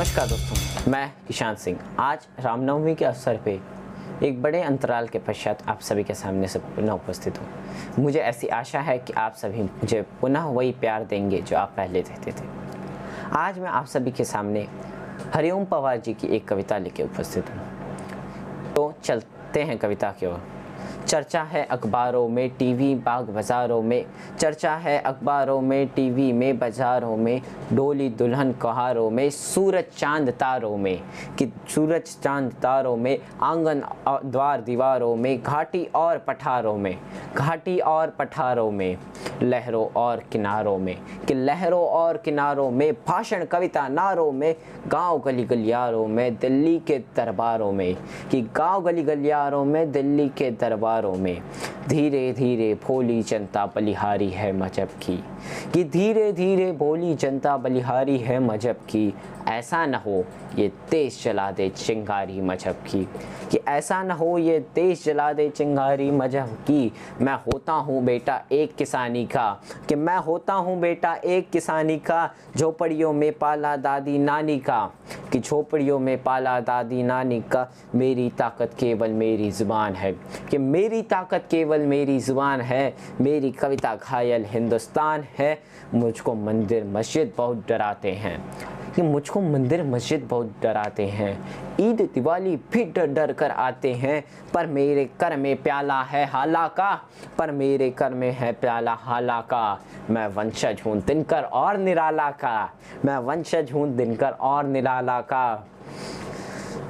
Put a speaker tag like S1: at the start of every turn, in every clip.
S1: नमस्कार दोस्तों, मैं किशान सिंह। आज रामनवमी के अवसर पे एक बड़े अंतराल के पश्चात आप सभी के सामने से पुनः उपस्थित हूँ। मुझे ऐसी आशा है कि आप सभी मुझे पुनः वही प्यार देंगे जो आप पहले देते थे। आज मैं आप सभी के सामने हरिओम पवार जी की एक कविता लेके उपस्थित हूँ। तो चलते हैं कविता की ओर। चर्चा है अखबारों में, टीवी बाग बाज़ारों में। चर्चा है अखबारों में, टीवी में बाज़ारों में, डोली दुल्हन कहारों में, सूरज चाँद तारों में। कि सूरज चाँद तारों में, आँगन द्वार दीवारों में, घाटी और पठारों में, घाटी और पठारों में। लहरों और किनारों में, कि लहरों और किनारों में, भाषण, कविता, नारों में, गाँव गली गलियारों में, दिल्ली के दरबारों में, कि गाँव गली गलियारों में, दिल्ली के दरबारों में धीरे धीरे भोली जनता बलिहारी है मज़हब की, कि धीरे धीरे भोली जनता बलिहारी है मज़हब की, ऐसा न हो ये देश जला दे चिंगारी मज़हब की, कि ऐसा न हो ये देश जला दे चिंगारी मज़हब की, मैं होता हूँ बेटा एक किसानी का कि मैं होता हूँ बेटा एक किसानी का, झोपड़ियों में पाला दादी नानी का, कि झोपड़ियों में पाला दादी नानी का, मेरी ताकत केवल मेरी ज़ुबान है। कि मेरी ताकत केवल मेरी ज़ुबान है, मेरी कविता घायल हिंदुस्तान है, मुझको मंदिर मस्जिद बहुत डराते हैं। कि मुझको मंदिर मस्जिद बहुत डराते हैं। ईद, दिवाली भी डर डर कर आते हैं। पर मेरे कर में प्याला है हाला का। पर मेरे कर में है प्याला हाला का। मैं वंशज हूँ दिनकर और निराला का। मैं वंशज हूँ दिनकर और निराला का।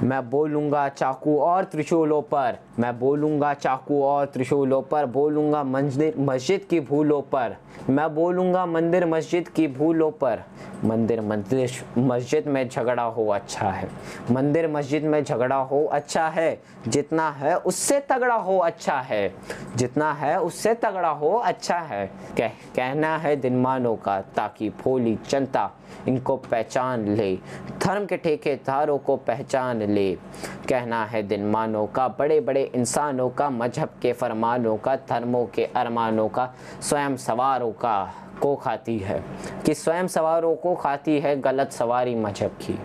S1: मैं बोलूँगा चाकू और त्रिशूलों पर। मैं बोलूँगा चाकू और त्रिशूलों पर, बोलूँगा मंदिर, मस्जिद की भूलों पर। मैं बोलूँगा मंदिर, मस्जिद की भूलों पर। मंदिर मंदिर, मस्जिद में झगड़ा हो अच्छा है। मंदिर, मस्जिद में झगड़ा हो अच्छा है। जितना है उससे तगड़ा हो अच्छा है। जितना है उससे तगड़ा हो अच्छा है। कह, कहना है दिनमानों का, ताकि भोली जनता इनको पहचान ले। धर्म के ठेकेदारों को पहचान ले कहना है दिनमानों का बड़े बड़े इंसानों का, मज़हब के फरमानों का, धर्मों के अरमानों का, स्वयं सवारों का, को खाती है। कि स्वयं सवारों को खाती है गलत सवारी मज़हब की।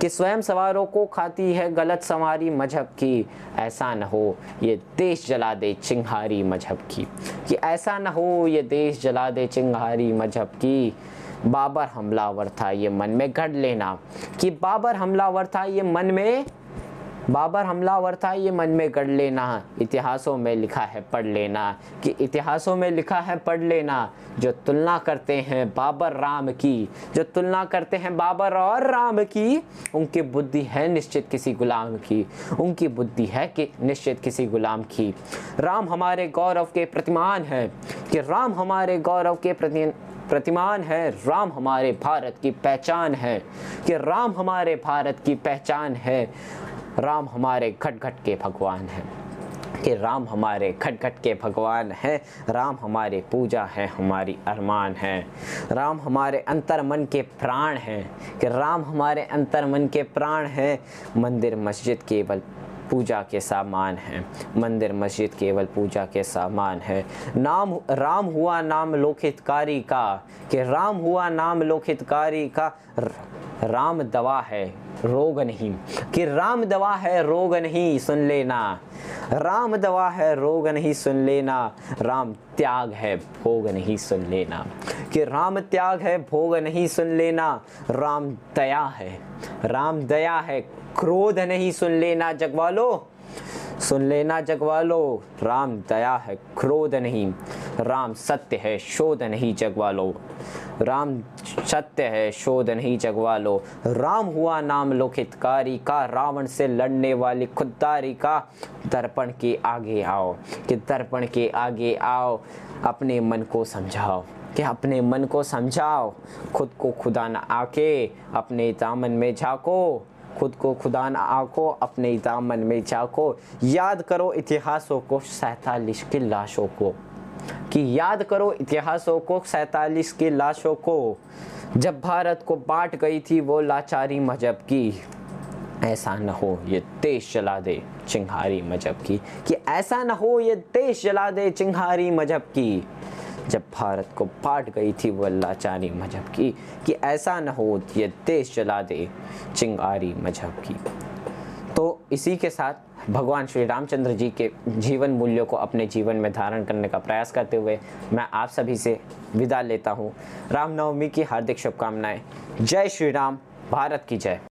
S1: कि स्वयं सवारों को खाती है गलत सवारी मज़हब की, ऐसा न हो, ये देश जला दे चिंगारी मज़हब की। कि ऐसा न हो, ये देश जला दे चिंगारी मज़हब की बाबर हमलावर था ये मन में, गढ़ लेना। कि बाबर हमलावर था ये मन में, बाबर हमलावर था ये मन में गढ़ लेना। इतिहासों में लिखा है, पढ़ लेना। कि इतिहासों में लिखा है, पढ़ लेना। जो तुलना करते हैं बाबर राम की, जो तुलना करते हैं बाबर और राम की, उनकी बुद्धि है निश्चित किसी गुलाम की। उनकी बुद्धि है कि निश्चित किसी गुलाम की। राम हमारे गौरव के प्रतिमान है। कि राम हमारे गौरव के प्रति प्रतिमान है, राम हमारे भारत की पहचान है। कि राम हमारे भारत की पहचान है। राम हमारे घट घट के भगवान हैं। कि राम हमारे खट खट के भगवान हैं। राम हमारे पूजा है, हमारी अरमान है। राम हमारे अंतर मन के प्राण हैं। कि राम हमारे अंतर मन के प्राण हैं। मंदिर मस्जिद केवल पूजा के सामान हैं। मंदिर, मस्जिद केवल पूजा के सामान है। नाम, राम हुआ नाम लोकहितकारी का, कि राम हुआ नाम लोकहितकारी का राम दवा है, रोग नहीं। कि राम दवा है, रोग नहीं, सुन लेना। राम दवा है, रोग नहीं, सुन लेना। राम त्याग है, भोग नहीं, सुन लेना। कि राम त्याग है, भोग नहीं, सुन लेना। राम दया है, राम दया है क्रोध नहीं सुन लेना जगवालो। सुन लेना जगवालो, राम दया है, क्रोध नहीं। राम सत्य है, शोध नहीं जगवालो। राम सत्य है, शोध नहीं जगवा लो राम हुआ नाम लोकहितकारी का, रावण से लड़ने वाली खुददारी का। दर्पण के आगे आओ, कि दर्पण के आगे आओ, अपने मन को समझाओ, कि अपने मन को समझाओ। खुद को खुदा न आके, अपने दामन में झाको। खुद को खुदा आको अपने दामन में झाको याद करो, इतिहासों को, सैतालीस की लाशों को। कि याद करो इतिहासों को, सैतालीस की लाशों को। जब भारत को बांट गई थी वो लाचारी मज़हब की। ऐसा न हो, ये देश जला दे चिंगारी मज़हब की। कि ऐसा न हो, ये देश जला दे चिंगारी मज़हब की। जब भारत को पाट गई थी वो लाचारी मज़हब की कि ऐसा न हो ये देश जला दे चिंगारी मज़हब की। तो इसी के साथ भगवान श्री रामचंद्र जी के जीवन मूल्यों को अपने जीवन में धारण करने का प्रयास करते हुए मैं आप सभी से विदा लेता हूँ। रामनवमी की हार्दिक शुभकामनाएँ। जय श्री राम, भारत की जय।